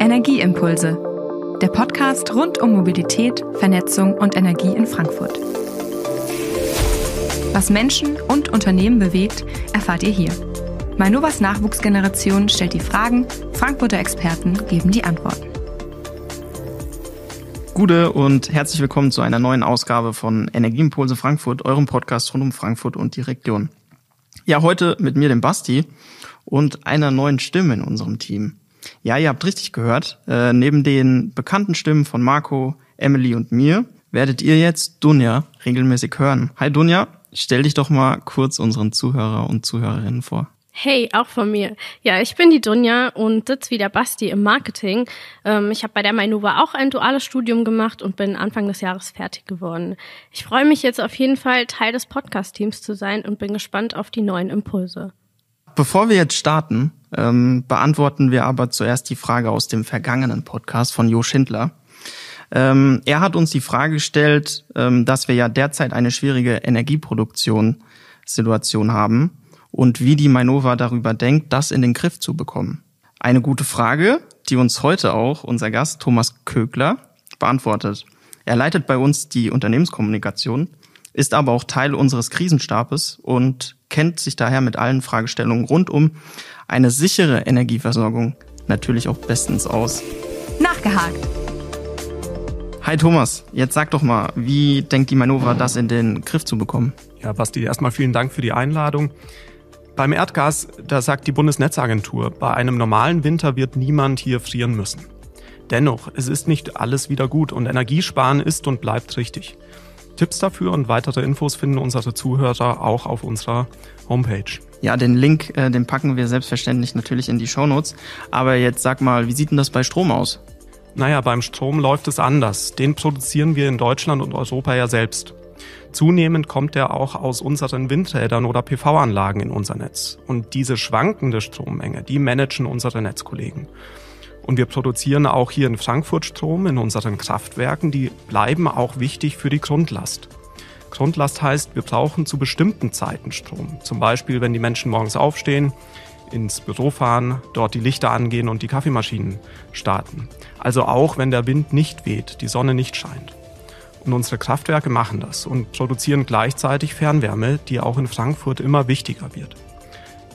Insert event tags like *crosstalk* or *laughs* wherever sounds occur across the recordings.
Energieimpulse, der Podcast rund um Mobilität, Vernetzung und Energie in Frankfurt. Was Menschen und Unternehmen bewegt, erfahrt ihr hier. Mainovas Nachwuchsgeneration stellt die Fragen, Frankfurter Experten geben die Antworten. Gute und herzlich willkommen zu einer neuen Ausgabe von Energieimpulse Frankfurt, eurem Podcast rund um Frankfurt und die Region. Ja, heute mit mir, dem Basti, und einer neuen Stimme in unserem Team. Ja, ihr habt richtig gehört. Äh, neben den bekannten Stimmen von Marco, Emily und mir werdet ihr jetzt Dunja regelmäßig hören. Hi Dunja, stell dich doch mal kurz unseren Zuhörer und Zuhörerinnen vor. Hey, auch von mir. Ja, ich bin die Dunja und sitze wie der Basti im Marketing. Ähm, ich habe bei der Mainova auch ein duales Studium gemacht und bin Anfang des Jahres fertig geworden. Ich freue mich jetzt auf jeden Fall, Teil des Podcast-Teams zu sein und bin gespannt auf die neuen Impulse. Bevor wir jetzt starten, ähm, beantworten wir aber zuerst die Frage aus dem vergangenen Podcast von Jo Schindler. Ähm, er hat uns die Frage gestellt, ähm, dass wir ja derzeit eine schwierige Energieproduktionssituation haben und wie die Mainova darüber denkt, das in den Griff zu bekommen. Eine gute Frage, die uns heute auch unser Gast Thomas Kögler beantwortet. Er leitet bei uns die Unternehmenskommunikation, ist aber auch Teil unseres Krisenstabes und kennt sich daher mit allen Fragestellungen rund um eine sichere Energieversorgung natürlich auch bestens aus. Nachgehakt. Hi Thomas, jetzt sag doch mal, wie denkt die Manova, das in den Griff zu bekommen? Ja, Basti, erstmal vielen Dank für die Einladung. Beim Erdgas, da sagt die Bundesnetzagentur, bei einem normalen Winter wird niemand hier frieren müssen. Dennoch, es ist nicht alles wieder gut und Energiesparen ist und bleibt richtig. Tipps dafür und weitere Infos finden unsere Zuhörer auch auf unserer Homepage. Ja, den Link, äh, den packen wir selbstverständlich natürlich in die Shownotes. Aber jetzt sag mal, wie sieht denn das bei Strom aus? Naja, beim Strom läuft es anders. Den produzieren wir in Deutschland und Europa ja selbst. Zunehmend kommt er auch aus unseren Windrädern oder PV-Anlagen in unser Netz. Und diese schwankende Strommenge, die managen unsere Netzkollegen. Und wir produzieren auch hier in Frankfurt Strom in unseren Kraftwerken. Die bleiben auch wichtig für die Grundlast. Grundlast heißt, wir brauchen zu bestimmten Zeiten Strom. Zum Beispiel, wenn die Menschen morgens aufstehen, ins Büro fahren, dort die Lichter angehen und die Kaffeemaschinen starten. Also auch, wenn der Wind nicht weht, die Sonne nicht scheint. Und unsere Kraftwerke machen das und produzieren gleichzeitig Fernwärme, die auch in Frankfurt immer wichtiger wird.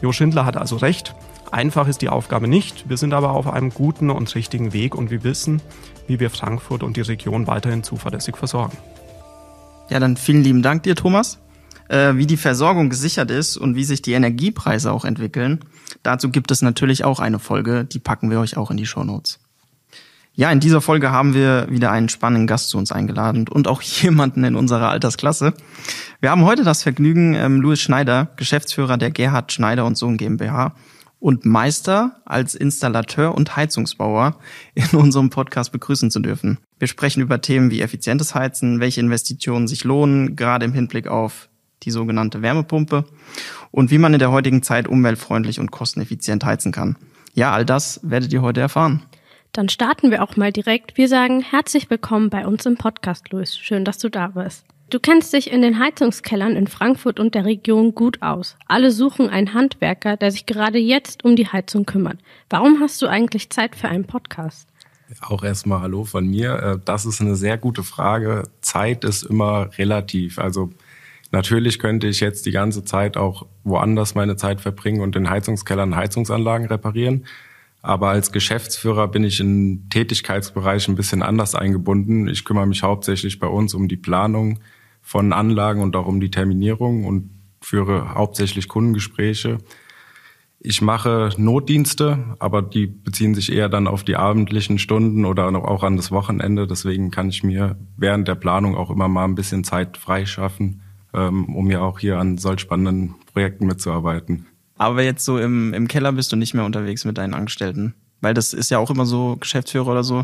Jo Schindler hat also recht. Einfach ist die Aufgabe nicht. Wir sind aber auf einem guten und richtigen Weg und wir wissen, wie wir Frankfurt und die Region weiterhin zuverlässig versorgen. Ja, dann vielen lieben Dank dir, Thomas. Äh, wie die Versorgung gesichert ist und wie sich die Energiepreise auch entwickeln, dazu gibt es natürlich auch eine Folge, die packen wir euch auch in die Show Notes. Ja, in dieser Folge haben wir wieder einen spannenden Gast zu uns eingeladen und auch *laughs* jemanden in unserer Altersklasse. Wir haben heute das Vergnügen, ähm, Louis Schneider, Geschäftsführer der Gerhard Schneider und Sohn GmbH, und Meister als Installateur und Heizungsbauer in unserem Podcast begrüßen zu dürfen. Wir sprechen über Themen wie effizientes Heizen, welche Investitionen sich lohnen, gerade im Hinblick auf die sogenannte Wärmepumpe und wie man in der heutigen Zeit umweltfreundlich und kosteneffizient heizen kann. Ja, all das werdet ihr heute erfahren. Dann starten wir auch mal direkt. Wir sagen herzlich willkommen bei uns im Podcast, Luis. Schön, dass du da bist. Du kennst dich in den Heizungskellern in Frankfurt und der Region gut aus. Alle suchen einen Handwerker, der sich gerade jetzt um die Heizung kümmert. Warum hast du eigentlich Zeit für einen Podcast? Auch erstmal Hallo von mir. Äh, das ist eine sehr gute Frage. Zeit ist immer relativ. Also natürlich könnte ich jetzt die ganze Zeit auch woanders meine Zeit verbringen und in Heizungskellern Heizungsanlagen reparieren. Aber als Geschäftsführer bin ich in Tätigkeitsbereichen ein bisschen anders eingebunden. Ich kümmere mich hauptsächlich bei uns um die Planung, von Anlagen und auch um die Terminierung und führe hauptsächlich Kundengespräche. Ich mache Notdienste, aber die beziehen sich eher dann auf die abendlichen Stunden oder auch an das Wochenende. Deswegen kann ich mir während der Planung auch immer mal ein bisschen Zeit freischaffen, ähm, um ja auch hier an solch spannenden Projekten mitzuarbeiten. Aber jetzt so im, im Keller bist du nicht mehr unterwegs mit deinen Angestellten. Weil das ist ja auch immer so, Geschäftsführer oder so,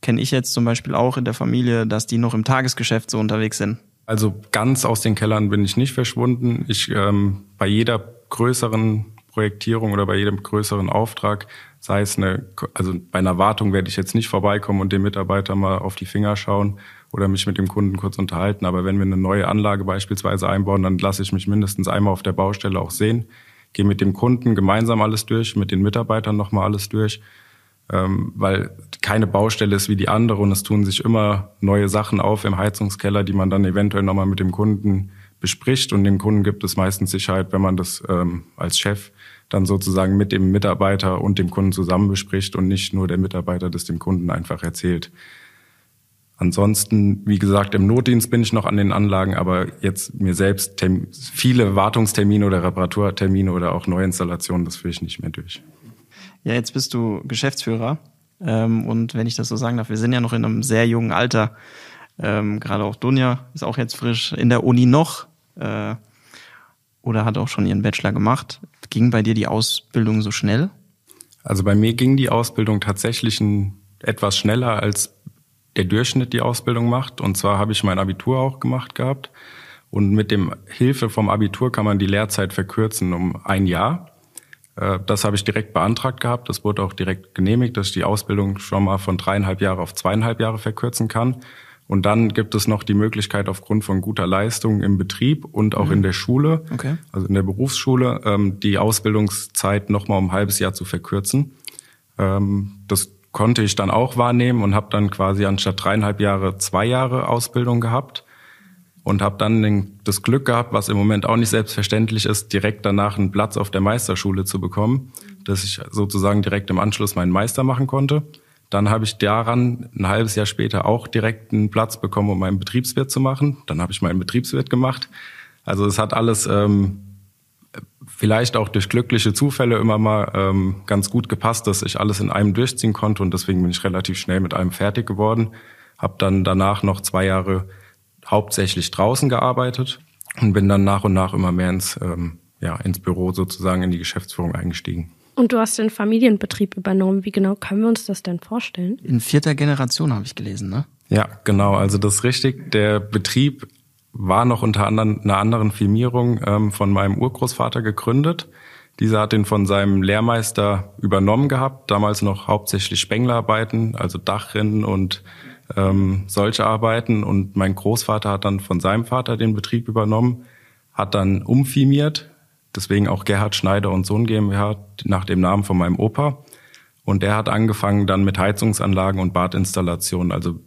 kenne ich jetzt zum Beispiel auch in der Familie, dass die noch im Tagesgeschäft so unterwegs sind. Also ganz aus den Kellern bin ich nicht verschwunden. Ich ähm, bei jeder größeren Projektierung oder bei jedem größeren Auftrag, sei es eine, also bei einer Wartung werde ich jetzt nicht vorbeikommen und dem Mitarbeiter mal auf die Finger schauen oder mich mit dem Kunden kurz unterhalten. Aber wenn wir eine neue Anlage beispielsweise einbauen, dann lasse ich mich mindestens einmal auf der Baustelle auch sehen, gehe mit dem Kunden gemeinsam alles durch, mit den Mitarbeitern nochmal alles durch ähm, weil keine Baustelle ist wie die andere und es tun sich immer neue Sachen auf im Heizungskeller, die man dann eventuell nochmal mit dem Kunden bespricht und dem Kunden gibt es meistens Sicherheit, wenn man das ähm, als Chef dann sozusagen mit dem Mitarbeiter und dem Kunden zusammen bespricht und nicht nur der Mitarbeiter das dem Kunden einfach erzählt. Ansonsten, wie gesagt, im Notdienst bin ich noch an den Anlagen, aber jetzt mir selbst viele Wartungstermine oder Reparaturtermine oder auch Neuinstallationen, das führe ich nicht mehr durch. Ja, jetzt bist du Geschäftsführer. Ähm, und wenn ich das so sagen darf, wir sind ja noch in einem sehr jungen Alter. Ähm, gerade auch Dunja ist auch jetzt frisch in der Uni noch äh, oder hat auch schon ihren Bachelor gemacht. Ging bei dir die Ausbildung so schnell? Also bei mir ging die Ausbildung tatsächlich ein, etwas schneller als der Durchschnitt die Ausbildung macht. Und zwar habe ich mein Abitur auch gemacht gehabt. Und mit dem Hilfe vom Abitur kann man die Lehrzeit verkürzen um ein Jahr. Äh, das habe ich direkt beantragt gehabt. Das wurde auch direkt genehmigt, dass ich die Ausbildung schon mal von dreieinhalb Jahre auf zweieinhalb Jahre verkürzen kann. Und dann gibt es noch die Möglichkeit, aufgrund von guter Leistung im Betrieb und auch mhm. in der Schule, okay. also in der Berufsschule, ähm, die Ausbildungszeit noch mal um ein halbes Jahr zu verkürzen. Ähm, das konnte ich dann auch wahrnehmen und habe dann quasi anstatt dreieinhalb Jahre zwei Jahre Ausbildung gehabt und habe dann das Glück gehabt, was im Moment auch nicht selbstverständlich ist, direkt danach einen Platz auf der Meisterschule zu bekommen, dass ich sozusagen direkt im Anschluss meinen Meister machen konnte. Dann habe ich daran ein halbes Jahr später auch direkt einen Platz bekommen, um meinen Betriebswirt zu machen. Dann habe ich meinen Betriebswirt gemacht. Also es hat alles ähm, vielleicht auch durch glückliche Zufälle immer mal ähm, ganz gut gepasst, dass ich alles in einem durchziehen konnte und deswegen bin ich relativ schnell mit einem fertig geworden. Habe dann danach noch zwei Jahre hauptsächlich draußen gearbeitet und bin dann nach und nach immer mehr ins, ähm, ja, ins Büro sozusagen in die Geschäftsführung eingestiegen. Und du hast den Familienbetrieb übernommen. Wie genau können wir uns das denn vorstellen? In vierter Generation habe ich gelesen, ne? Ja, genau. Also das ist richtig. Der Betrieb war noch unter anderem einer anderen Firmierung ähm, von meinem Urgroßvater gegründet. Dieser hat ihn von seinem Lehrmeister übernommen gehabt, damals noch hauptsächlich Spenglerarbeiten, also Dachrinnen und ähm, solche Arbeiten. Und mein Großvater hat dann von seinem Vater den Betrieb übernommen, hat dann umfirmiert, deswegen auch Gerhard Schneider und Sohn GmbH nach dem Namen von meinem Opa. Und der hat angefangen dann mit Heizungsanlagen und Badinstallationen, also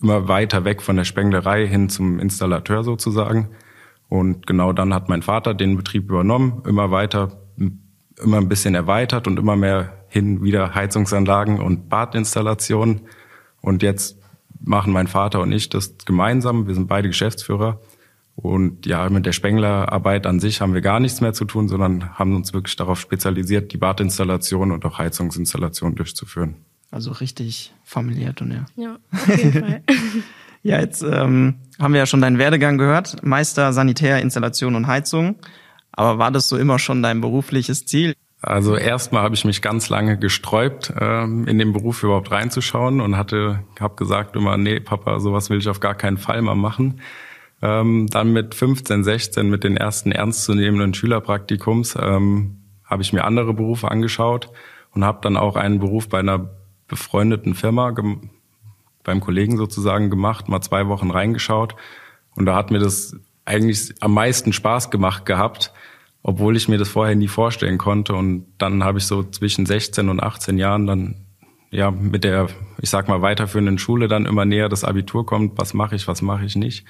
immer weiter weg von der Spenglerei hin zum Installateur sozusagen. Und genau dann hat mein Vater den Betrieb übernommen, immer weiter, immer ein bisschen erweitert und immer mehr hin wieder Heizungsanlagen und Badinstallationen. Und jetzt machen mein Vater und ich das gemeinsam. Wir sind beide Geschäftsführer. Und ja, mit der Spenglerarbeit an sich haben wir gar nichts mehr zu tun, sondern haben uns wirklich darauf spezialisiert, die Badinstallation und auch Heizungsinstallation durchzuführen. Also richtig familiär, ja. Ja, auf jeden Fall. *laughs* ja, jetzt ähm, haben wir ja schon deinen Werdegang gehört. Meister Sanitär, Installation und Heizung. Aber war das so immer schon dein berufliches Ziel? Also erstmal habe ich mich ganz lange gesträubt, ähm, in den Beruf überhaupt reinzuschauen und hatte, habe gesagt immer, nee, Papa, sowas will ich auf gar keinen Fall mal machen. Ähm, dann mit 15, 16, mit den ersten ernstzunehmenden Schülerpraktikums, ähm, habe ich mir andere Berufe angeschaut und habe dann auch einen Beruf bei einer befreundeten Firma beim Kollegen sozusagen gemacht, mal zwei Wochen reingeschaut und da hat mir das eigentlich am meisten Spaß gemacht gehabt, obwohl ich mir das vorher nie vorstellen konnte. Und dann habe ich so zwischen 16 und 18 Jahren dann ja mit der, ich sag mal, weiterführenden Schule dann immer näher das Abitur kommt, was mache ich, was mache ich nicht,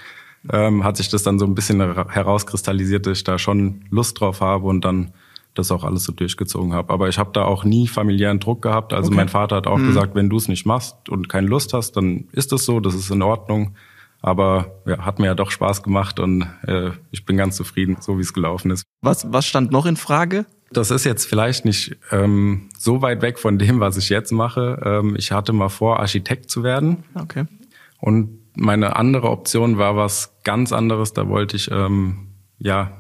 ähm, hat sich das dann so ein bisschen herauskristallisiert, dass ich da schon Lust drauf habe und dann das auch alles so durchgezogen habe. Aber ich habe da auch nie familiären Druck gehabt. Also okay. mein Vater hat auch mhm. gesagt, wenn du es nicht machst und keine Lust hast, dann ist das so, das ist in Ordnung. Aber ja, hat mir ja doch Spaß gemacht und äh, ich bin ganz zufrieden, so wie es gelaufen ist. Was, was stand noch in Frage? Das ist jetzt vielleicht nicht ähm, so weit weg von dem, was ich jetzt mache. Ähm, ich hatte mal vor, Architekt zu werden. Okay. Und meine andere Option war was ganz anderes. Da wollte ich ähm, ja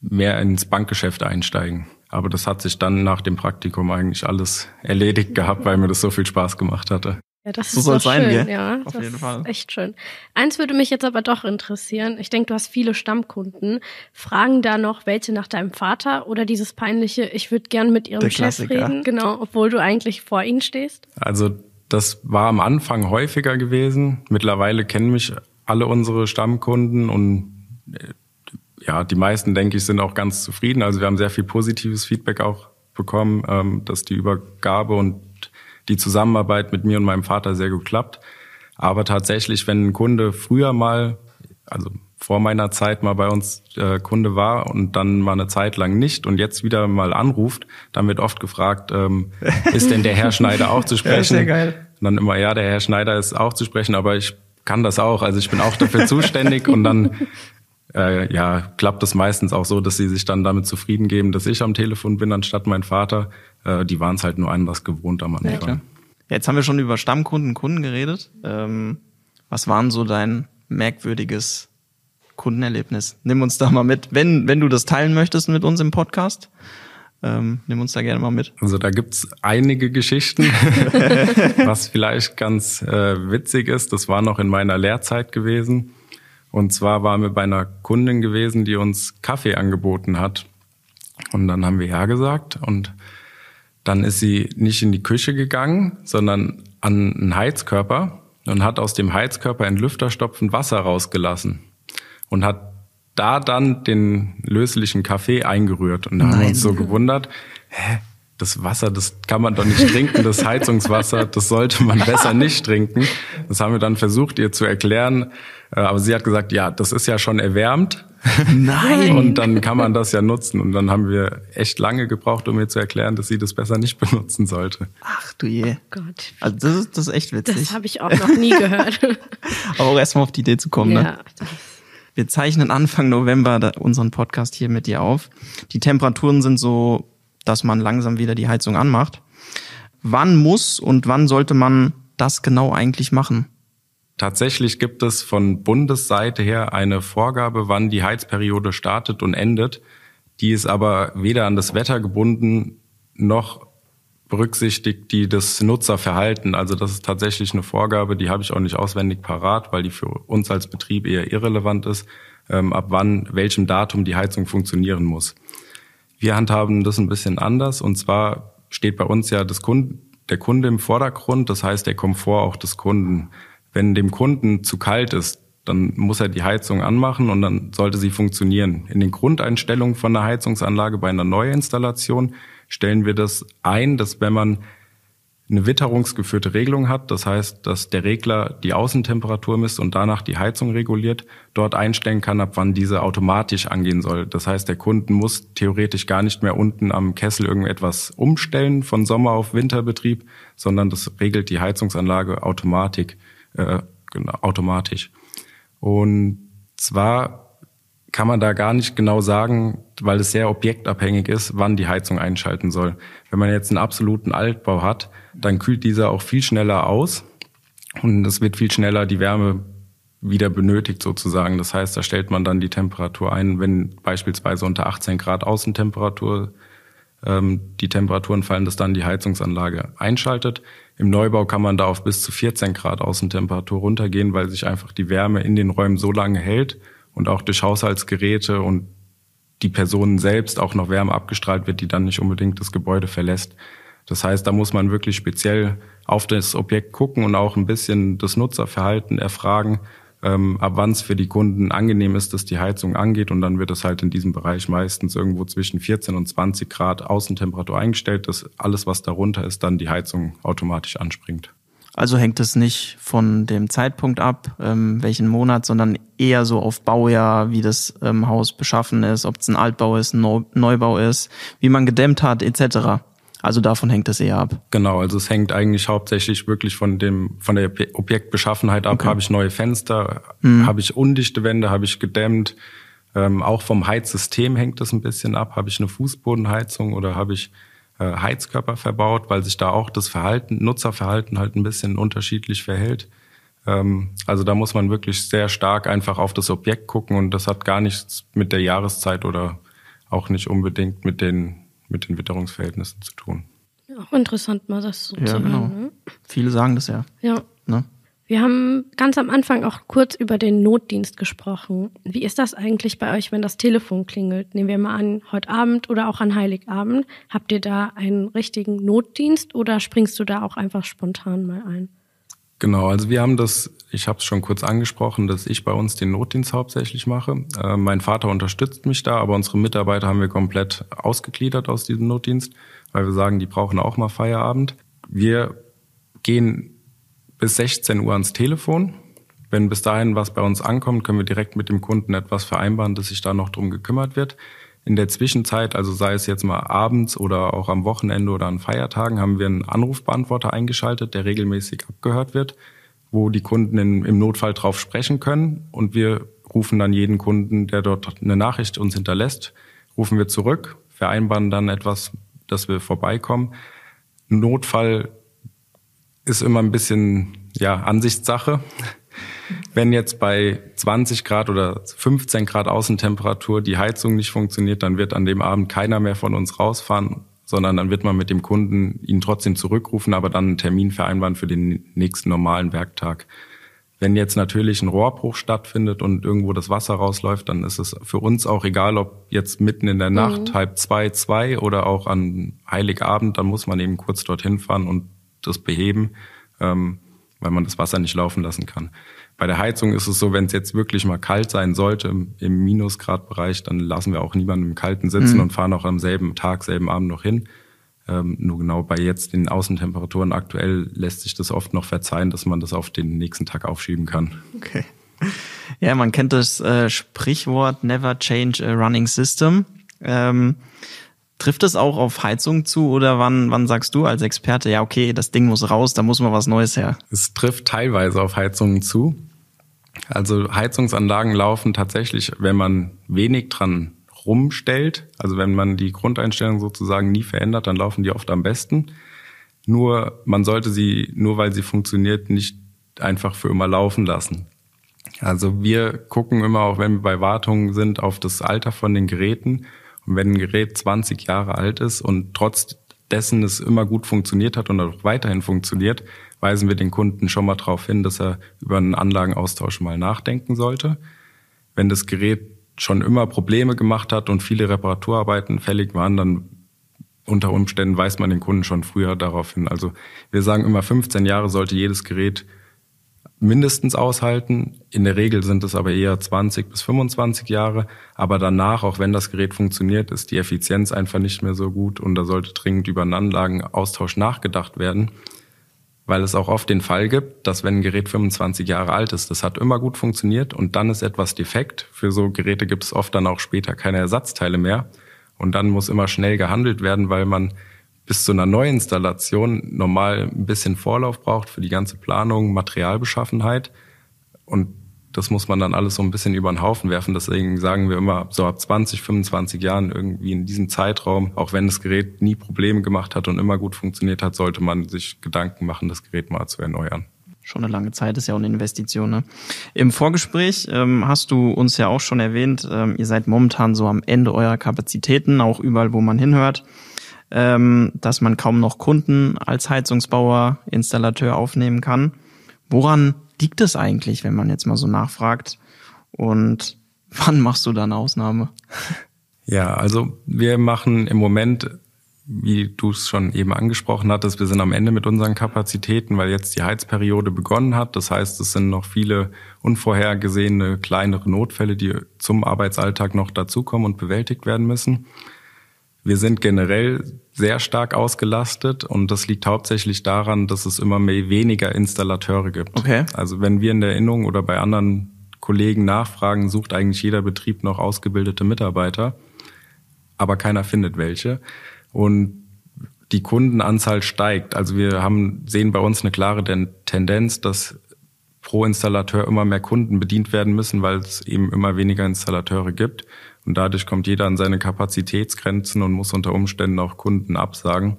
mehr ins Bankgeschäft einsteigen. Aber das hat sich dann nach dem Praktikum eigentlich alles erledigt gehabt, weil mir das so viel Spaß gemacht hatte. Ja, das so ist soll sein, schön, gell? ja. Auf jeden Fall. echt schön. Eins würde mich jetzt aber doch interessieren. Ich denke, du hast viele Stammkunden. Fragen da noch welche nach deinem Vater oder dieses peinliche, ich würde gern mit ihrem Chef reden, genau, obwohl du eigentlich vor ihnen stehst? Also das war am Anfang häufiger gewesen. Mittlerweile kennen mich alle unsere Stammkunden und äh, ja, die meisten, denke ich, sind auch ganz zufrieden. Also wir haben sehr viel positives Feedback auch bekommen, ähm, dass die Übergabe und die Zusammenarbeit mit mir und meinem Vater sehr gut klappt. Aber tatsächlich, wenn ein Kunde früher mal, also vor meiner Zeit mal bei uns äh, Kunde war und dann mal eine Zeit lang nicht und jetzt wieder mal anruft, dann wird oft gefragt, ähm, ist denn der Herr Schneider auch zu *laughs* sprechen? Ja, sehr geil. Und dann immer, ja, der Herr Schneider ist auch zu sprechen, aber ich kann das auch. Also ich bin auch dafür *laughs* zuständig und dann äh, ja, klappt es meistens auch so, dass sie sich dann damit zufrieden geben, dass ich am Telefon bin, anstatt mein Vater. Äh, die waren es halt nur anders gewohnt am Anfang. Ja, Jetzt haben wir schon über Stammkunden, Kunden geredet. Ähm, was waren so dein merkwürdiges Kundenerlebnis? Nimm uns da mal mit, wenn, wenn du das teilen möchtest mit uns im Podcast. Ähm, nimm uns da gerne mal mit. Also da gibt's einige Geschichten. *laughs* Was vielleicht ganz äh, witzig ist, das war noch in meiner Lehrzeit gewesen. Und zwar waren wir bei einer Kundin gewesen, die uns Kaffee angeboten hat. Und dann haben wir ja gesagt und dann ist sie nicht in die Küche gegangen, sondern an einen Heizkörper und hat aus dem Heizkörper ein Lüfterstopfen Wasser rausgelassen und hat da dann den löslichen Kaffee eingerührt. Und da Nein. haben wir uns so gewundert, hä, das Wasser, das kann man doch nicht trinken, das Heizungswasser, *laughs* das sollte man besser nicht trinken. Das haben wir dann versucht, ihr zu erklären. Äh, aber sie hat gesagt, ja, das ist ja schon erwärmt. Nein. Und dann kann man das ja nutzen. Und dann haben wir echt lange gebraucht, um ihr zu erklären, dass sie das besser nicht benutzen sollte. Ach du je. Oh Gott. Also das ist, das ist echt witzig. Das habe ich auch noch nie gehört. *laughs* aber auch erstmal auf die Idee zu kommen, ne? ja, ne? Wir zeichnen Anfang November unseren Podcast hier mit dir auf. Die Temperaturen sind so, dass man langsam wieder die Heizung anmacht. Wann muss und wann sollte man das genau eigentlich machen? Tatsächlich gibt es von Bundesseite her eine Vorgabe, wann die Heizperiode startet und endet. Die ist aber weder an das Wetter gebunden noch berücksichtigt die das Nutzerverhalten. Also das ist tatsächlich eine Vorgabe, die habe ich auch nicht auswendig parat, weil die für uns als Betrieb eher irrelevant ist, ähm, ab wann, welchem Datum die Heizung funktionieren muss. Wir handhaben das ein bisschen anders und zwar steht bei uns ja das Kunde, der Kunde im Vordergrund, das heißt der Komfort auch des Kunden. Wenn dem Kunden zu kalt ist, dann muss er die Heizung anmachen und dann sollte sie funktionieren. In den Grundeinstellungen von einer Heizungsanlage bei einer Neuinstallation stellen wir das ein, dass wenn man eine witterungsgeführte Regelung hat, das heißt, dass der Regler die Außentemperatur misst und danach die Heizung reguliert, dort einstellen kann, ab wann diese automatisch angehen soll. Das heißt, der Kunden muss theoretisch gar nicht mehr unten am Kessel irgendetwas umstellen von Sommer auf Winterbetrieb, sondern das regelt die Heizungsanlage Automatik, äh, genau, automatisch. Und zwar kann man da gar nicht genau sagen, weil es sehr objektabhängig ist, wann die Heizung einschalten soll. Wenn man jetzt einen absoluten Altbau hat, dann kühlt dieser auch viel schneller aus und es wird viel schneller die Wärme wieder benötigt sozusagen. Das heißt, da stellt man dann die Temperatur ein, wenn beispielsweise unter 18 Grad Außentemperatur ähm, die Temperaturen fallen, dass dann die Heizungsanlage einschaltet. Im Neubau kann man da auf bis zu 14 Grad Außentemperatur runtergehen, weil sich einfach die Wärme in den Räumen so lange hält, und auch durch Haushaltsgeräte und die Personen selbst auch noch Wärme abgestrahlt wird, die dann nicht unbedingt das Gebäude verlässt. Das heißt, da muss man wirklich speziell auf das Objekt gucken und auch ein bisschen das Nutzerverhalten erfragen, ähm, ab wann es für die Kunden angenehm ist, dass die Heizung angeht. Und dann wird es halt in diesem Bereich meistens irgendwo zwischen 14 und 20 Grad Außentemperatur eingestellt, dass alles, was darunter ist, dann die Heizung automatisch anspringt. Also hängt es nicht von dem Zeitpunkt ab, ähm, welchen Monat, sondern eher so auf Baujahr, wie das ähm, Haus beschaffen ist, ob es ein Altbau ist, ein Neubau ist, wie man gedämmt hat, etc. Also davon hängt es eher ab. Genau, also es hängt eigentlich hauptsächlich wirklich von dem von der Objektbeschaffenheit ab. Okay. Habe ich neue Fenster, mhm. habe ich undichte Wände, habe ich gedämmt. Ähm, auch vom Heizsystem hängt es ein bisschen ab. Habe ich eine Fußbodenheizung oder habe ich Heizkörper verbaut, weil sich da auch das Verhalten, Nutzerverhalten halt ein bisschen unterschiedlich verhält. Ähm, also da muss man wirklich sehr stark einfach auf das Objekt gucken und das hat gar nichts mit der Jahreszeit oder auch nicht unbedingt mit den, mit den Witterungsverhältnissen zu tun. Ja, auch interessant mal das so ja, zu genau. hören. Ne? Viele sagen das ja. Ja. Ne? Wir haben ganz am Anfang auch kurz über den Notdienst gesprochen. Wie ist das eigentlich bei euch, wenn das Telefon klingelt? Nehmen wir mal an, heute Abend oder auch an Heiligabend. Habt ihr da einen richtigen Notdienst oder springst du da auch einfach spontan mal ein? Genau, also wir haben das, ich habe es schon kurz angesprochen, dass ich bei uns den Notdienst hauptsächlich mache. Äh, mein Vater unterstützt mich da, aber unsere Mitarbeiter haben wir komplett ausgegliedert aus diesem Notdienst, weil wir sagen, die brauchen auch mal Feierabend. Wir gehen bis 16 Uhr ans Telefon. Wenn bis dahin was bei uns ankommt, können wir direkt mit dem Kunden etwas vereinbaren, dass sich da noch drum gekümmert wird. In der Zwischenzeit, also sei es jetzt mal abends oder auch am Wochenende oder an Feiertagen, haben wir einen Anrufbeantworter eingeschaltet, der regelmäßig abgehört wird, wo die Kunden in, im Notfall drauf sprechen können und wir rufen dann jeden Kunden, der dort eine Nachricht uns hinterlässt, rufen wir zurück, vereinbaren dann etwas, dass wir vorbeikommen. Notfall ist immer ein bisschen ja Ansichtssache. Wenn jetzt bei 20 Grad oder 15 Grad Außentemperatur die Heizung nicht funktioniert, dann wird an dem Abend keiner mehr von uns rausfahren, sondern dann wird man mit dem Kunden ihn trotzdem zurückrufen, aber dann einen Termin vereinbaren für den nächsten normalen Werktag. Wenn jetzt natürlich ein Rohrbruch stattfindet und irgendwo das Wasser rausläuft, dann ist es für uns auch egal, ob jetzt mitten in der mhm. Nacht halb zwei, zwei oder auch an Heiligabend, dann muss man eben kurz dorthin fahren und das beheben, ähm, weil man das Wasser nicht laufen lassen kann. Bei der Heizung ist es so, wenn es jetzt wirklich mal kalt sein sollte im, im Minusgradbereich, dann lassen wir auch niemanden im Kalten sitzen mhm. und fahren auch am selben Tag, selben Abend noch hin. Ähm, nur genau bei jetzt den Außentemperaturen aktuell lässt sich das oft noch verzeihen, dass man das auf den nächsten Tag aufschieben kann. Okay. Ja, man kennt das äh, Sprichwort Never Change a Running System. Ähm, trifft es auch auf Heizung zu oder wann, wann sagst du als Experte, ja, okay, das Ding muss raus, da muss mal was Neues her? Es trifft teilweise auf Heizungen zu. Also Heizungsanlagen laufen tatsächlich, wenn man wenig dran rumstellt. Also wenn man die Grundeinstellung sozusagen nie verändert, dann laufen die oft am besten. Nur man sollte sie, nur weil sie funktioniert, nicht einfach für immer laufen lassen. Also wir gucken immer, auch wenn wir bei Wartungen sind, auf das Alter von den Geräten. Wenn ein Gerät 20 Jahre alt ist und trotz dessen es immer gut funktioniert hat und auch weiterhin funktioniert, weisen wir den Kunden schon mal darauf hin, dass er über einen Anlagenaustausch mal nachdenken sollte. Wenn das Gerät schon immer Probleme gemacht hat und viele Reparaturarbeiten fällig waren, dann unter Umständen weist man den Kunden schon früher darauf hin. Also wir sagen immer 15 Jahre sollte jedes Gerät mindestens aushalten. In der Regel sind es aber eher 20 bis 25 Jahre. Aber danach, auch wenn das Gerät funktioniert, ist die Effizienz einfach nicht mehr so gut und da sollte dringend über einen Anlagenaustausch nachgedacht werden weil es auch oft den Fall gibt, dass wenn ein Gerät 25 Jahre alt ist, das hat immer gut funktioniert und dann ist etwas defekt. Für so Geräte gibt es oft dann auch später keine Ersatzteile mehr und dann muss immer schnell gehandelt werden, weil man bis zu einer Neuinstallation normal ein bisschen Vorlauf braucht für die ganze Planung, Materialbeschaffenheit und das muss man dann alles so ein bisschen über den Haufen werfen. Deswegen sagen wir immer, so ab 20, 25 Jahren irgendwie in diesem Zeitraum, auch wenn das Gerät nie Probleme gemacht hat und immer gut funktioniert hat, sollte man sich Gedanken machen, das Gerät mal zu erneuern. Schon eine lange Zeit ist ja auch eine Investition. Ne? Im Vorgespräch ähm, hast du uns ja auch schon erwähnt, ähm, ihr seid momentan so am Ende eurer Kapazitäten, auch überall, wo man hinhört, ähm, dass man kaum noch Kunden als Heizungsbauer, Installateur aufnehmen kann. Woran liegt es eigentlich, wenn man jetzt mal so nachfragt? Und *laughs* wann machst du da eine Ausnahme? Ja, also wir machen im Moment, wie du es schon eben angesprochen hattest, wir sind am Ende mit unseren Kapazitäten, weil jetzt die Heizperiode begonnen hat. Das heißt, es sind noch viele unvorhergesehene kleinere Notfälle, die zum Arbeitsalltag noch dazukommen und bewältigt werden müssen. Wir sind generell sehr stark ausgelastet und das liegt hauptsächlich daran, dass es immer mehr weniger Installateure gibt. Okay. Also wenn wir in der Erinnerung oder bei anderen Kollegen nachfragen, sucht eigentlich jeder Betrieb noch ausgebildete Mitarbeiter, aber keiner findet welche. Und die Kundenanzahl steigt. Also wir haben, sehen bei uns eine klare Tendenz, dass pro Installateur immer mehr Kunden bedient werden müssen, weil es eben immer weniger Installateure gibt. Und dadurch kommt jeder an seine Kapazitätsgrenzen und muss unter Umständen auch Kunden absagen.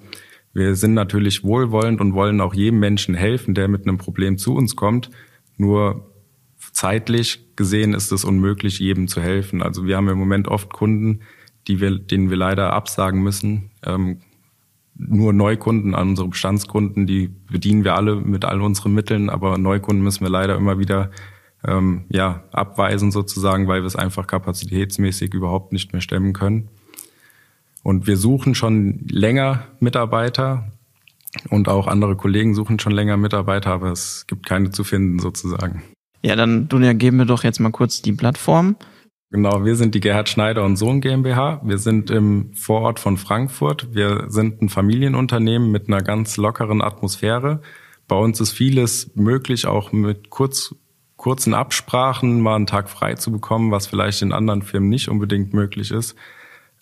Wir sind natürlich wohlwollend und wollen auch jedem Menschen helfen, der mit einem Problem zu uns kommt. Nur zeitlich gesehen ist es unmöglich, jedem zu helfen. Also wir haben im Moment oft Kunden, die wir, denen wir leider absagen müssen. Ähm, nur Neukunden an unsere Bestandskunden, die bedienen wir alle mit all unseren Mitteln, aber Neukunden müssen wir leider immer wieder ähm, ja, abweisen sozusagen, weil wir es einfach kapazitätsmäßig überhaupt nicht mehr stemmen können. Und wir suchen schon länger Mitarbeiter und auch andere Kollegen suchen schon länger Mitarbeiter, aber es gibt keine zu finden sozusagen. Ja, dann Dunja, geben wir doch jetzt mal kurz die Plattform. Genau, wir sind die Gerhard Schneider und Sohn GmbH. Wir sind im Vorort von Frankfurt. Wir sind ein Familienunternehmen mit einer ganz lockeren Atmosphäre bei uns ist vieles möglich, auch mit kurz, kurzen Absprachen mal einen Tag frei zu bekommen, was vielleicht in anderen Firmen nicht unbedingt möglich ist.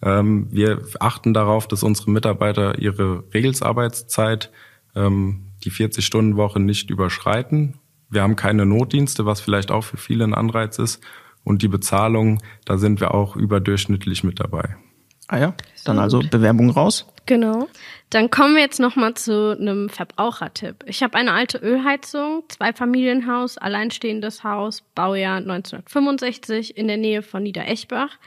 Ähm, wir achten darauf, dass unsere Mitarbeiter ihre Regelsarbeitszeit, ähm, die 40-Stunden-Woche nicht überschreiten. Wir haben keine Notdienste, was vielleicht auch für viele ein Anreiz ist. Und die Bezahlung, da sind wir auch überdurchschnittlich mit dabei. Ah ja, dann also Bewerbung raus. Genau. Dann kommen wir jetzt noch mal zu einem Verbrauchertipp. Ich habe eine alte Ölheizung, zwei Familienhaus, alleinstehendes Haus, Baujahr 1965 in der Nähe von Niedereschbach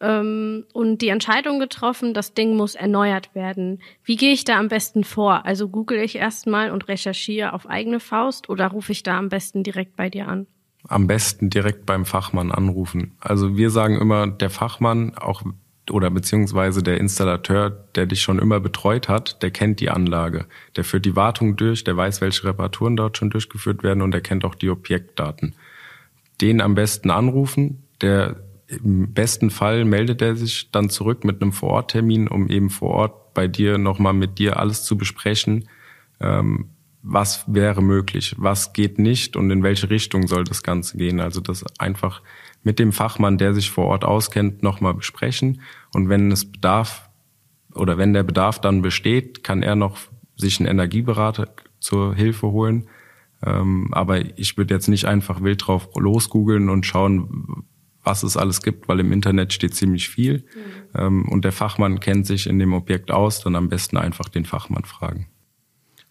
ähm, und die Entscheidung getroffen, das Ding muss erneuert werden. Wie gehe ich da am besten vor? Also google ich erstmal und recherchiere auf eigene Faust oder rufe ich da am besten direkt bei dir an? Am besten direkt beim Fachmann anrufen. Also wir sagen immer, der Fachmann, auch oder beziehungsweise der Installateur, der dich schon immer betreut hat, der kennt die Anlage. Der führt die Wartung durch, der weiß, welche Reparaturen dort schon durchgeführt werden und der kennt auch die Objektdaten. Den am besten anrufen, der im besten Fall meldet er sich dann zurück mit einem Vororttermin, um eben vor Ort bei dir nochmal mit dir alles zu besprechen. Ähm, was wäre möglich, was geht nicht und in welche Richtung soll das Ganze gehen. Also das einfach mit dem Fachmann, der sich vor Ort auskennt, nochmal besprechen. Und wenn es Bedarf oder wenn der Bedarf dann besteht, kann er noch sich einen Energieberater zur Hilfe holen. Ähm, aber ich würde jetzt nicht einfach wild drauf losgoogeln und schauen, was es alles gibt, weil im Internet steht ziemlich viel. Mhm. Ähm, und der Fachmann kennt sich in dem Objekt aus, dann am besten einfach den Fachmann fragen.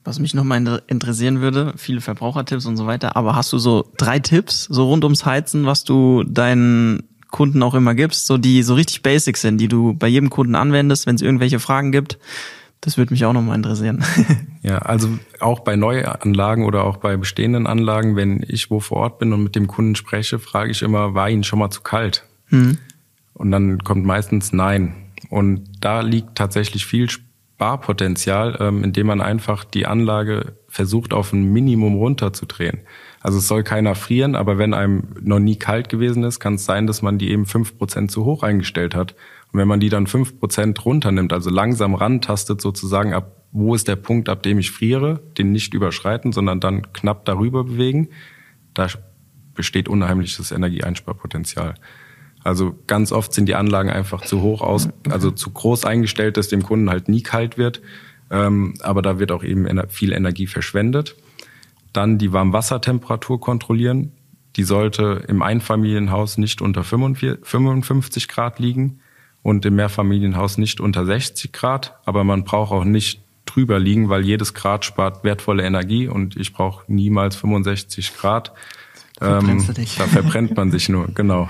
Was mich nochmal interessieren würde, viele Verbrauchertipps und so weiter, aber hast du so drei Tipps, so rund ums Heizen, was du deinen Kunden auch immer gibst, so die so richtig basic sind, die du bei jedem Kunden anwendest, wenn es irgendwelche Fragen gibt? Das würde mich auch nochmal interessieren. *laughs* Ja, also auch bei Neuanlagen oder auch bei bestehenden Anlagen, wenn ich wo vor Ort bin und mit dem Kunden spreche, frage ich immer, war Ihnen schon mal zu kalt? Mhm. Und dann kommt meistens Nein. Und da liegt tatsächlich viel Sparpotenzial, ähm, indem man einfach die Anlage versucht, auf ein Minimum runterzudrehen. Also es soll keiner frieren, aber wenn einem noch nie kalt gewesen ist, kann es sein, dass man die eben fünf Prozent zu hoch eingestellt hat. Und wenn man die dann fünf Prozent runternimmt, also langsam rantastet sozusagen ab, wo ist der Punkt, ab dem ich friere, den nicht überschreiten, sondern dann knapp darüber bewegen, da besteht unheimliches Energieeinsparpotenzial. Also ganz oft sind die Anlagen einfach zu hoch aus, also zu groß eingestellt, dass dem Kunden halt nie kalt wird. Ähm, aber da wird auch eben viel Energie verschwendet. Dann die Warmwassertemperatur kontrollieren. Die sollte im Einfamilienhaus nicht unter 55 Grad liegen und im Mehrfamilienhaus nicht unter 60 Grad. Aber man braucht auch nicht drüber liegen, weil jedes Grad spart wertvolle Energie und ich brauche niemals 65 Grad. Ähm, da verbrennt man sich nur, genau.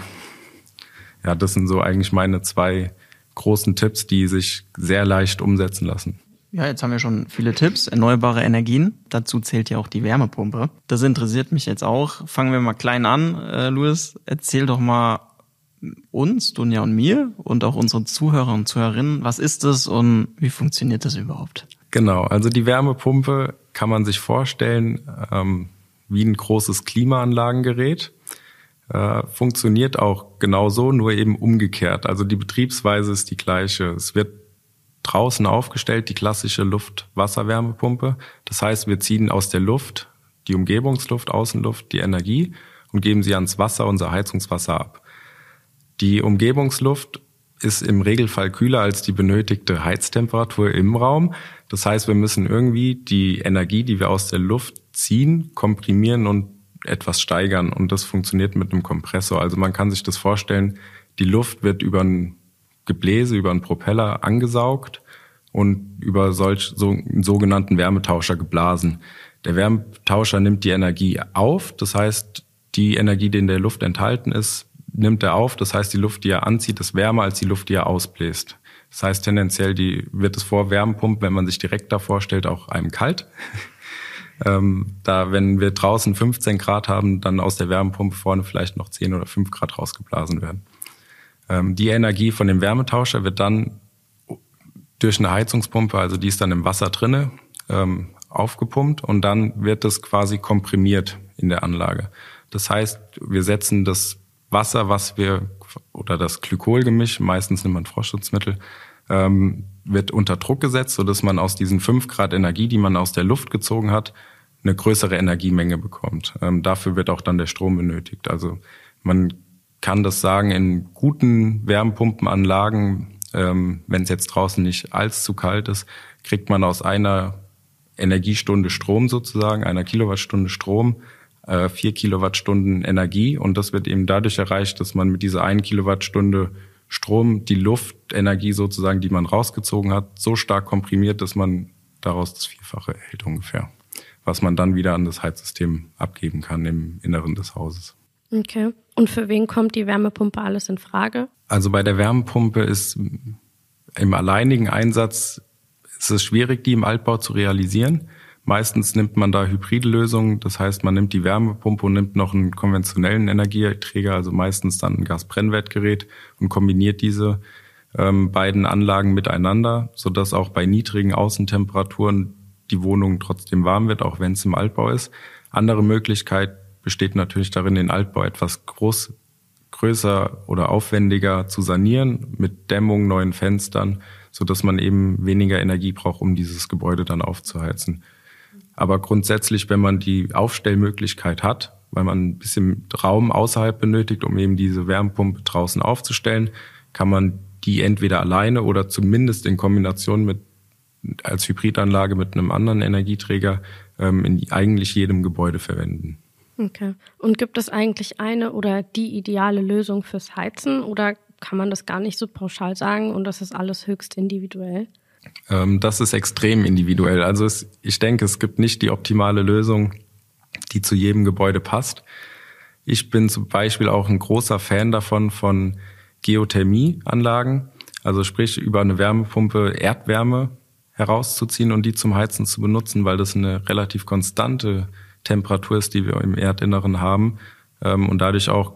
Ja, das sind so eigentlich meine zwei großen Tipps, die sich sehr leicht umsetzen lassen. Ja, jetzt haben wir schon viele Tipps, erneuerbare Energien. Dazu zählt ja auch die Wärmepumpe. Das interessiert mich jetzt auch. Fangen wir mal klein an. Äh, Louis, erzähl doch mal uns, Dunja und mir und auch unsere Zuhörer und Zuhörerinnen, was ist das und wie funktioniert das überhaupt? Genau, also die Wärmepumpe kann man sich vorstellen ähm, wie ein großes Klimaanlagengerät. Äh, funktioniert auch genauso, nur eben umgekehrt. Also die Betriebsweise ist die gleiche. Es wird draußen aufgestellt, die klassische Luft-Wasser-Wärmepumpe. Das heißt, wir ziehen aus der Luft, die Umgebungsluft, Außenluft, die Energie und geben sie ans Wasser, unser Heizungswasser ab. Die Umgebungsluft ist im Regelfall kühler als die benötigte Heiztemperatur im Raum. Das heißt, wir müssen irgendwie die Energie, die wir aus der Luft ziehen, komprimieren und etwas steigern. Und das funktioniert mit einem Kompressor. Also man kann sich das vorstellen, die Luft wird über ein Gebläse, über einen Propeller angesaugt und über solch so einen sogenannten Wärmetauscher geblasen. Der Wärmetauscher nimmt die Energie auf. Das heißt, die Energie, die in der Luft enthalten ist, nimmt er auf. Das heißt, die Luft, die er anzieht, ist wärmer als die Luft, die er ausbläst. Das heißt, tendenziell die, wird es vor Wärmepumpen, wenn man sich direkt davor stellt, auch einem kalt. Ähm, da, wenn wir draußen 15 Grad haben, dann aus der Wärmepumpe vorne vielleicht noch 10 oder 5 Grad rausgeblasen werden. Ähm, die Energie von dem Wärmetauscher wird dann durch eine Heizungspumpe, also die ist dann im Wasser drinne, ähm, aufgepumpt und dann wird das quasi komprimiert in der Anlage. Das heißt, wir setzen das Wasser, was wir oder das Glykolgemisch, meistens nimmt man Frostschutzmittel, ähm, wird unter Druck gesetzt, so dass man aus diesen fünf Grad Energie, die man aus der Luft gezogen hat, eine größere Energiemenge bekommt. Ähm, dafür wird auch dann der Strom benötigt. Also man kann das sagen, in guten Wärmepumpenanlagen, ähm, wenn es jetzt draußen nicht allzu kalt ist, kriegt man aus einer Energiestunde Strom sozusagen, einer Kilowattstunde Strom, äh, vier Kilowattstunden Energie. Und das wird eben dadurch erreicht, dass man mit dieser einen Kilowattstunde Strom die Luftenergie sozusagen, die man rausgezogen hat, so stark komprimiert, dass man daraus das Vierfache erhält ungefähr, was man dann wieder an das Heizsystem abgeben kann im Inneren des Hauses. Okay. Und für wen kommt die Wärmepumpe alles in Frage? Also bei der Wärmepumpe ist im alleinigen Einsatz ist es schwierig, die im Altbau zu realisieren. Meistens nimmt man da hybride Lösungen, das heißt, man nimmt die Wärmepumpe und nimmt noch einen konventionellen Energieträger, also meistens dann ein Gasbrennwertgerät und kombiniert diese ähm, beiden Anlagen miteinander, sodass auch bei niedrigen Außentemperaturen die Wohnung trotzdem warm wird, auch wenn es im Altbau ist. Andere Möglichkeit besteht natürlich darin, den Altbau etwas groß, größer oder aufwendiger zu sanieren mit Dämmung, neuen Fenstern, so dass man eben weniger Energie braucht, um dieses Gebäude dann aufzuheizen. Aber grundsätzlich, wenn man die Aufstellmöglichkeit hat, weil man ein bisschen Raum außerhalb benötigt, um eben diese Wärmepumpe draußen aufzustellen, kann man die entweder alleine oder zumindest in Kombination mit als Hybridanlage mit einem anderen Energieträger ähm, in eigentlich jedem Gebäude verwenden. Okay. Und gibt es eigentlich eine oder die ideale Lösung fürs Heizen oder kann man das gar nicht so pauschal sagen und das ist alles höchst individuell? Ähm, das ist extrem individuell. Also es, ich denke, es gibt nicht die optimale Lösung, die zu jedem Gebäude passt. Ich bin zum Beispiel auch ein großer Fan davon von Geothermieanlagen, also sprich über eine Wärmepumpe Erdwärme herauszuziehen und die zum Heizen zu benutzen, weil das eine relativ konstante Temperatur ist, die wir im Erdinneren haben ähm, und dadurch auch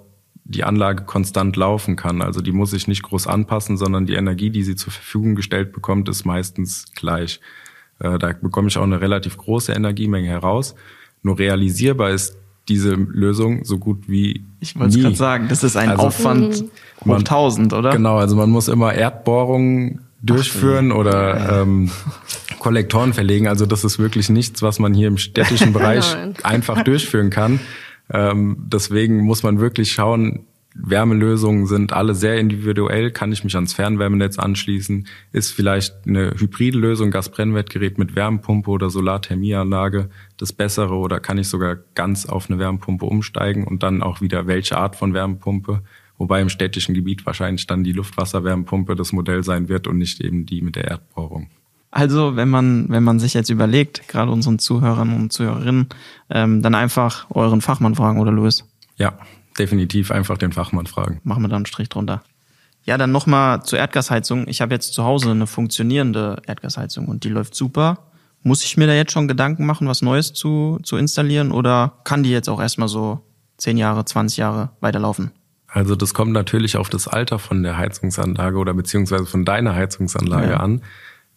die Anlage konstant laufen kann. Also die muss sich nicht groß anpassen, sondern die Energie, die sie zur Verfügung gestellt bekommt, ist meistens gleich. Äh, da bekomme ich auch eine relativ große Energiemenge heraus. Nur realisierbar ist diese Lösung so gut wie Ich wollte gerade sagen, das ist ein also Aufwand hoch 1000, oder? Genau, also man muss immer Erdbohrungen durchführen Ach, oder ja. ähm, Kollektoren verlegen. Also das ist wirklich nichts, was man hier im städtischen *laughs* Bereich einfach durchführen kann. Ähm, deswegen muss man wirklich schauen, Wärmelösungen sind alle sehr individuell. Kann ich mich ans Fernwärmenetz anschließen? Ist vielleicht eine hybride Lösung, Gasbrennwertgerät mit Wärmepumpe oder Solarthermieanlage das bessere oder kann ich sogar ganz auf eine Wärmepumpe umsteigen und dann auch wieder welche Art von Wärmepumpe? Wobei im städtischen Gebiet wahrscheinlich dann die Luftwasserwärmepumpe das Modell sein wird und nicht eben die mit der Erdbohrung. Also, wenn man, wenn man sich jetzt überlegt, gerade unseren Zuhörern und Zuhörerinnen, ähm, dann einfach euren Fachmann fragen, oder Louis? Ja, definitiv einfach den Fachmann fragen. Machen wir da einen Strich drunter. Ja, dann nochmal zur Erdgasheizung. Ich habe jetzt zu Hause eine funktionierende Erdgasheizung und die läuft super. Muss ich mir da jetzt schon Gedanken machen, was Neues zu, zu installieren oder kann die jetzt auch erstmal so 10 Jahre, 20 Jahre weiterlaufen? Also das kommt natürlich auf das Alter von der Heizungsanlage oder beziehungsweise von deiner Heizungsanlage ja. an.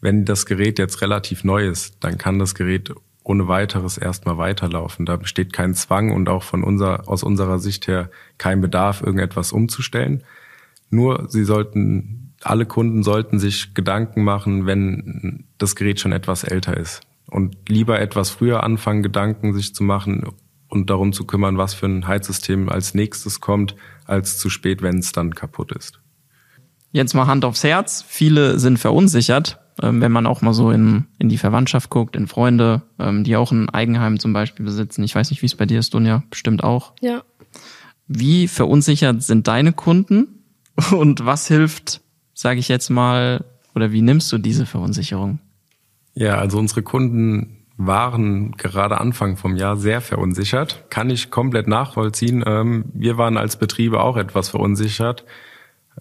Wenn das Gerät jetzt relativ neu ist, dann kann das Gerät ohne weiteres erstmal weiterlaufen. Da besteht kein Zwang und auch von unser, aus unserer Sicht her kein Bedarf, irgendetwas umzustellen. Nur sie sollten, alle Kunden sollten sich Gedanken machen, wenn das Gerät schon etwas älter ist. Und lieber etwas früher anfangen, Gedanken sich zu machen und darum zu kümmern, was für ein Heizsystem als nächstes kommt, als zu spät, wenn es dann kaputt ist. Jetzt mal Hand aufs Herz. Viele sind verunsichert ähm, wenn man auch mal so in, in die Verwandtschaft guckt, in Freunde, ähm, die auch ein Eigenheim zum Beispiel besitzen. Ich weiß nicht, wie es bei dir ist, Dunja, bestimmt auch. Ja. Wie verunsichert sind deine Kunden *laughs* und was hilft, sage ich jetzt mal, oder wie nimmst du diese Verunsicherung? Ja, also unsere Kunden waren gerade Anfang vom Jahr sehr verunsichert. Kann ich komplett nachvollziehen. Ähm, wir waren als Betriebe auch etwas verunsichert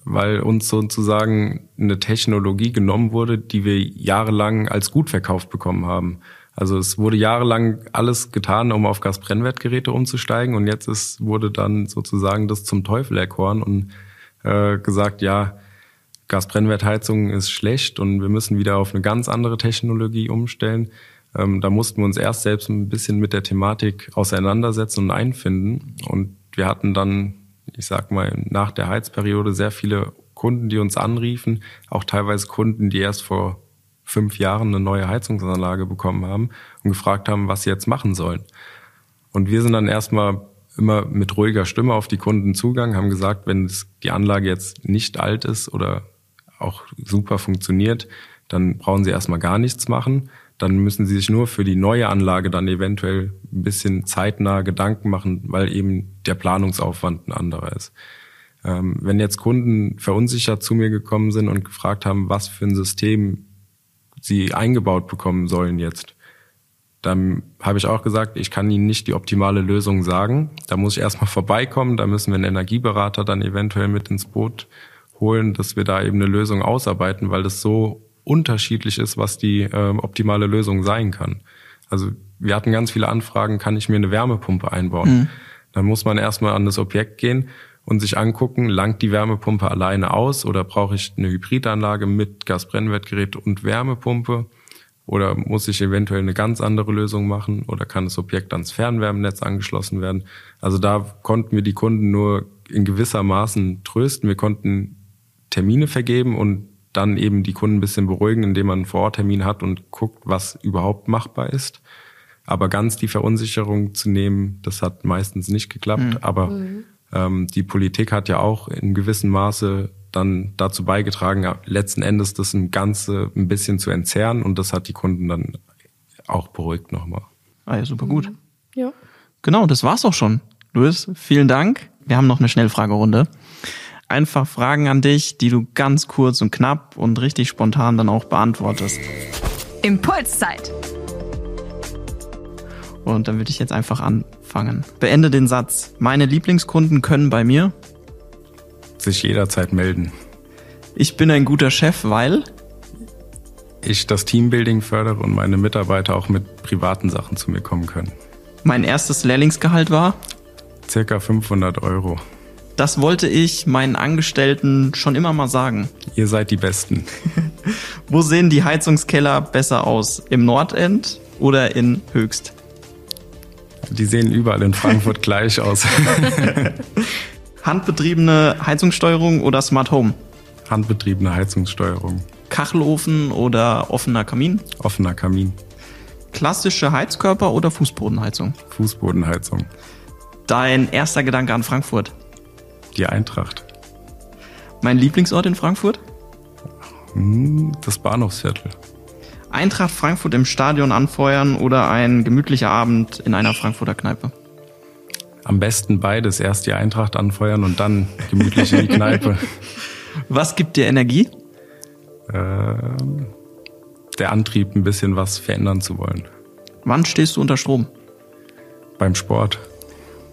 weil uns sozusagen eine Technologie genommen wurde, die wir jahrelang als gut verkauft bekommen haben. Also es wurde jahrelang alles getan, um auf Gasbrennwertgeräte umzusteigen und jetzt ist, wurde dann sozusagen das zum Teufel erkoren und äh, gesagt, ja, Gasbrennwertheizung ist schlecht und wir müssen wieder auf eine ganz andere Technologie umstellen. Ähm, da mussten wir uns erst selbst ein bisschen mit der Thematik auseinandersetzen und einfinden und wir hatten dann ich sag mal, nach der Heizperiode sehr viele Kunden, die uns anriefen, auch teilweise Kunden, die erst vor fünf Jahren eine neue Heizungsanlage bekommen haben und gefragt haben, was sie jetzt machen sollen. Und wir sind dann erstmal immer mit ruhiger Stimme auf die Kunden zugegangen, haben gesagt, wenn die Anlage jetzt nicht alt ist oder auch super funktioniert, dann brauchen sie erstmal gar nichts machen. Dann müssen sie sich nur für die neue Anlage dann eventuell ein bisschen zeitnah Gedanken machen, weil eben der Planungsaufwand ein anderer ist. Ähm, wenn jetzt Kunden verunsichert zu mir gekommen sind und gefragt haben, was für ein System sie eingebaut bekommen sollen jetzt, dann habe ich auch gesagt, ich kann Ihnen nicht die optimale Lösung sagen. Da muss ich erstmal *laughs* vorbeikommen, da müssen wir einen Energieberater dann eventuell mit ins Boot holen, dass wir da eben eine Lösung ausarbeiten, weil das so unterschiedlich ist, was die äh, optimale Lösung sein kann. Also wir hatten ganz viele Anfragen, kann ich mir eine Wärmepumpe einbauen? Mhm. Dann muss man erstmal an das Objekt gehen und sich angucken, langt die Wärmepumpe alleine aus oder brauche ich eine Hybridanlage mit Gasbrennwertgerät und Wärmepumpe? Oder muss ich eventuell eine ganz andere Lösung machen? Oder kann das Objekt ans Fernwärmenetz angeschlossen werden? Also da konnten wir die Kunden nur in gewisser Maßen trösten. Wir konnten Termine vergeben und dann eben die Kunden ein bisschen beruhigen, indem man einen Vororttermin hat und guckt, was überhaupt machbar ist. Aber ganz die Verunsicherung zu nehmen, das hat meistens nicht geklappt. Mhm. Aber mhm. ähm, die Politik hat ja auch in gewissem Maße dann dazu beigetragen, letzten Endes das ein Ganze ein bisschen zu entzerren und das hat die Kunden dann auch beruhigt nochmal. Ah ja, super gut. Mhm. Ja. Genau, das war's auch schon. Luis, vielen Dank. Wir haben noch eine Schnellfragerunde einfach Fragen an dich, die du ganz kurz und knapp und richtig spontan dann auch beantwortest. Impulszeit. Und dann würde ich jetzt einfach anfangen. Beende den Satz. Meine Lieblingskunden können bei mir sich jederzeit melden. Ich bin ein guter Chef, weil ich das Teambuilding fördere und meine Mitarbeiter auch mit privaten Sachen zu mir kommen können. Mein erstes Lehrlingsgehalt war circa 500 Euro. Das wollte ich meinen Angestellten schon immer mal sagen. Ihr seid die Besten. *laughs* Wo sehen die Heizungskeller besser aus? Im Nordend oder in Höchst? Die sehen überall in Frankfurt *laughs* gleich aus. *laughs* Handbetriebene Heizungssteuerung oder Smart Home? Handbetriebene Heizungssteuerung. Kachelofen oder offener Kamin? Offener Kamin. Klassische Heizkörper oder Fußbodenheizung? Fußbodenheizung. Dein erster Gedanke an Frankfurt? Die Eintracht. Mein Lieblingsort in Frankfurt? Hm, das Bahnhofsviertel. Eintracht Frankfurt im Stadion anfeuern oder ein gemütlicher Abend in einer Frankfurter Kneipe? Am besten beides. Erst die Eintracht anfeuern und dann gemütlich in die Kneipe. *laughs* Was gibt dir Energie? Ähm, der Antrieb, ein bisschen was verändern zu wollen. Wann stehst du unter Strom? Beim Sport.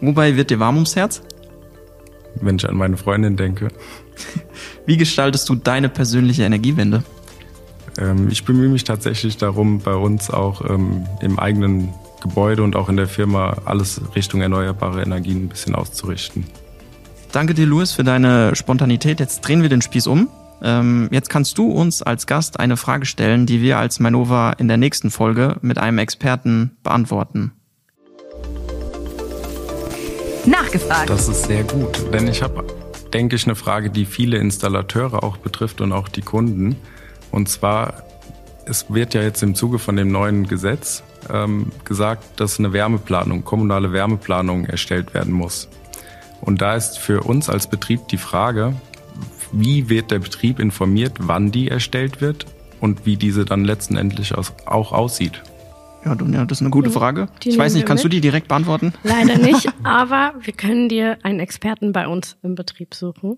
Wobei wird dir warm ums Herz? Wenn ich an meine Freundin denke. Wie gestaltest du deine persönliche Energiewende? Ähm, ich bemühe mich tatsächlich darum, bei uns auch ähm, im eigenen Gebäude und auch in der Firma alles Richtung erneuerbare Energien ein bisschen auszurichten. Danke dir, Louis, für deine Spontanität. Jetzt drehen wir den Spieß um. Ähm, jetzt kannst du uns als Gast eine Frage stellen, die wir als Manova in der nächsten Folge mit einem Experten beantworten. Nachgefragt. Das ist sehr gut, denn ich habe, denke ich, eine Frage, die viele Installateure auch betrifft und auch die Kunden. Und zwar, es wird ja jetzt im Zuge von dem neuen Gesetz ähm, gesagt, dass eine Wärmeplanung, kommunale Wärmeplanung erstellt werden muss. Und da ist für uns als Betrieb die Frage, wie wird der Betrieb informiert, wann die erstellt wird und wie diese dann letztendlich auch aussieht. Ja, Dunja, das ist eine gute Frage. Die ich weiß nicht, kannst mit. du die direkt beantworten? Leider nicht, *laughs* aber wir können dir einen Experten bei uns im Betrieb suchen,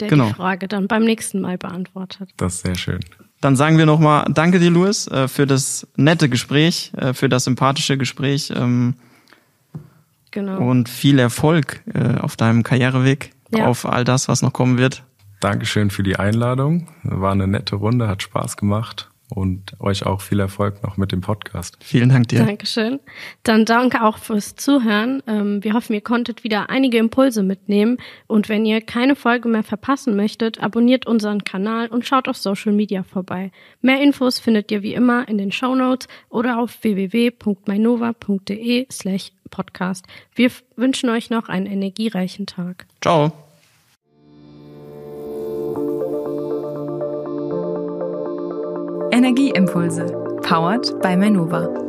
der genau. die Frage dann beim nächsten Mal beantwortet. Das ist sehr schön. Dann sagen wir nochmal Danke dir, Louis, äh, für das nette Gespräch, äh, für das sympathische Gespräch. Ähm, genau. Und viel Erfolg äh, auf deinem Karriereweg, ja. auf all das, was noch kommen wird. Dankeschön für die Einladung. War eine nette Runde, hat Spaß gemacht und euch auch viel Erfolg noch mit dem Podcast. Vielen Dank dir. Dankeschön. Dann danke auch fürs Zuhören. Ähm, wir hoffen, ihr konntet wieder einige Impulse mitnehmen. Und wenn ihr keine Folge mehr verpassen möchtet, abonniert unseren Kanal und schaut auf Social Media vorbei. Mehr Infos findet ihr wie immer in den Show Notes oder auf www.mainova.de slash podcast. Wir wünschen euch noch einen energiereichen Tag. Ciao. Energieimpulse, powered by Menova.